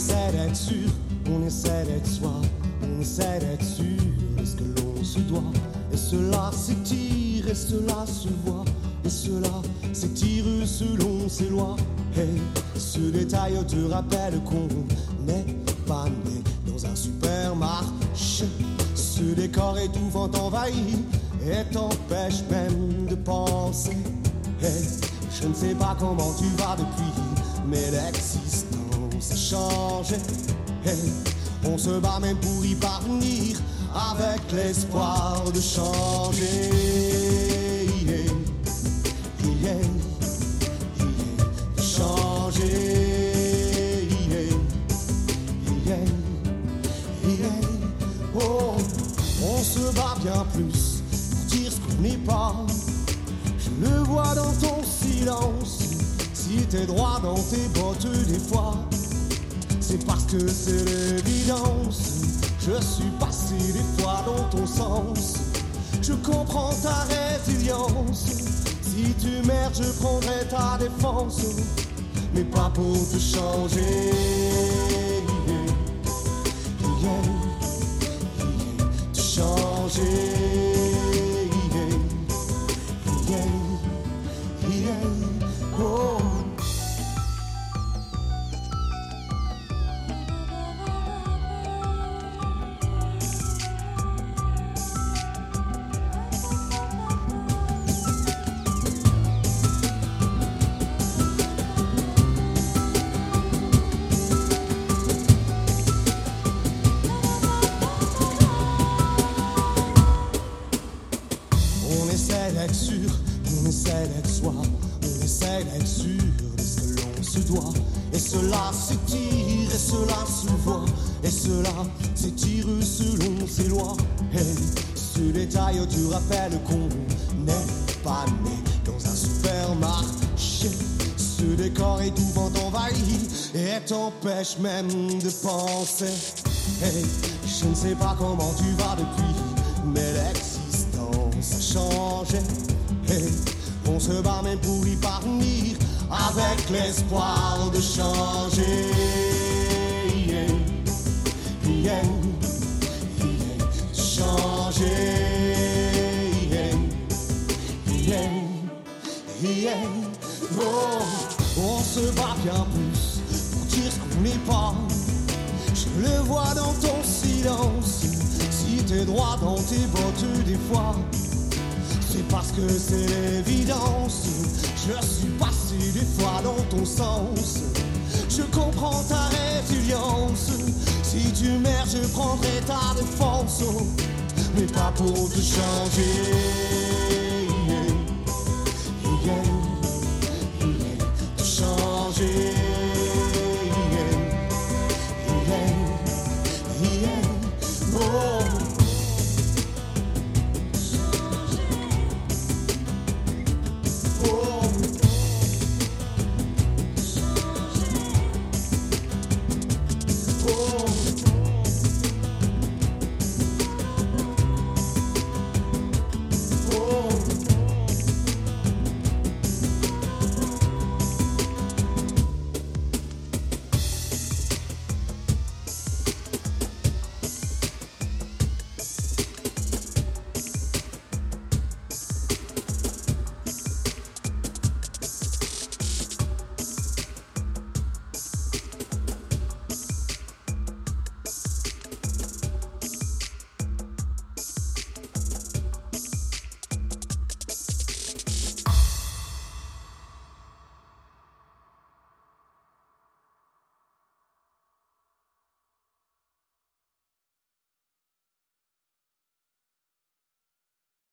essaie d'être sûr, on essaie d'être soi, on essaie d'être sûr de ce que l'on se doit. Et cela s'étire, et cela se voit, et cela s'étire selon ses lois. Hey, ce détail te rappelle qu'on n'est pas né dans un supermarché. Ce décor étouffant t'envahit et t'empêche même de penser. Hey, je ne sais pas comment tu vas depuis, mais l'existence a changé. Hey, on se bat même pour y parvenir avec l'espoir de changer. De changer. Oh, on se bat bien plus pour dire ce qu'on n'est pas. Je le vois dans ton silence. Si t'es droit dans tes bottes des fois, c'est parce que c'est l'évidence. Je suis passé des fois dans ton sens. Je comprends ta résilience. Si tu merdes, je prendrai ta défense. Mais pas pour te changer. Te changer. On essaie d'être sûr, on essaie d'être soi, on essaie d'être sûr de ce que l'on se doit. Et cela s'étire, et cela se voit, et cela s'étire selon ses lois. Hey, ce détail te rappelle qu'on n'est pas né dans un supermarché. Ce décor étouffant t'envahit et t'empêche même de penser. Hey, je ne sais pas comment tu vas depuis, mais l'existence a changé. Hey, on se bat même pour y parvenir avec l'espoir de changer. Yeah, yeah, yeah, changer. Oh, on se bat bien plus pour dire qu'on n'est pas. Je le vois dans ton silence. Si t'es droit dans tes bottes des fois, c'est parce que c'est l'évidence. Je suis passé des fois dans ton sens. Je comprends ta résilience. Si tu merdes, je prendrai ta défense. Mais pas pour te changer.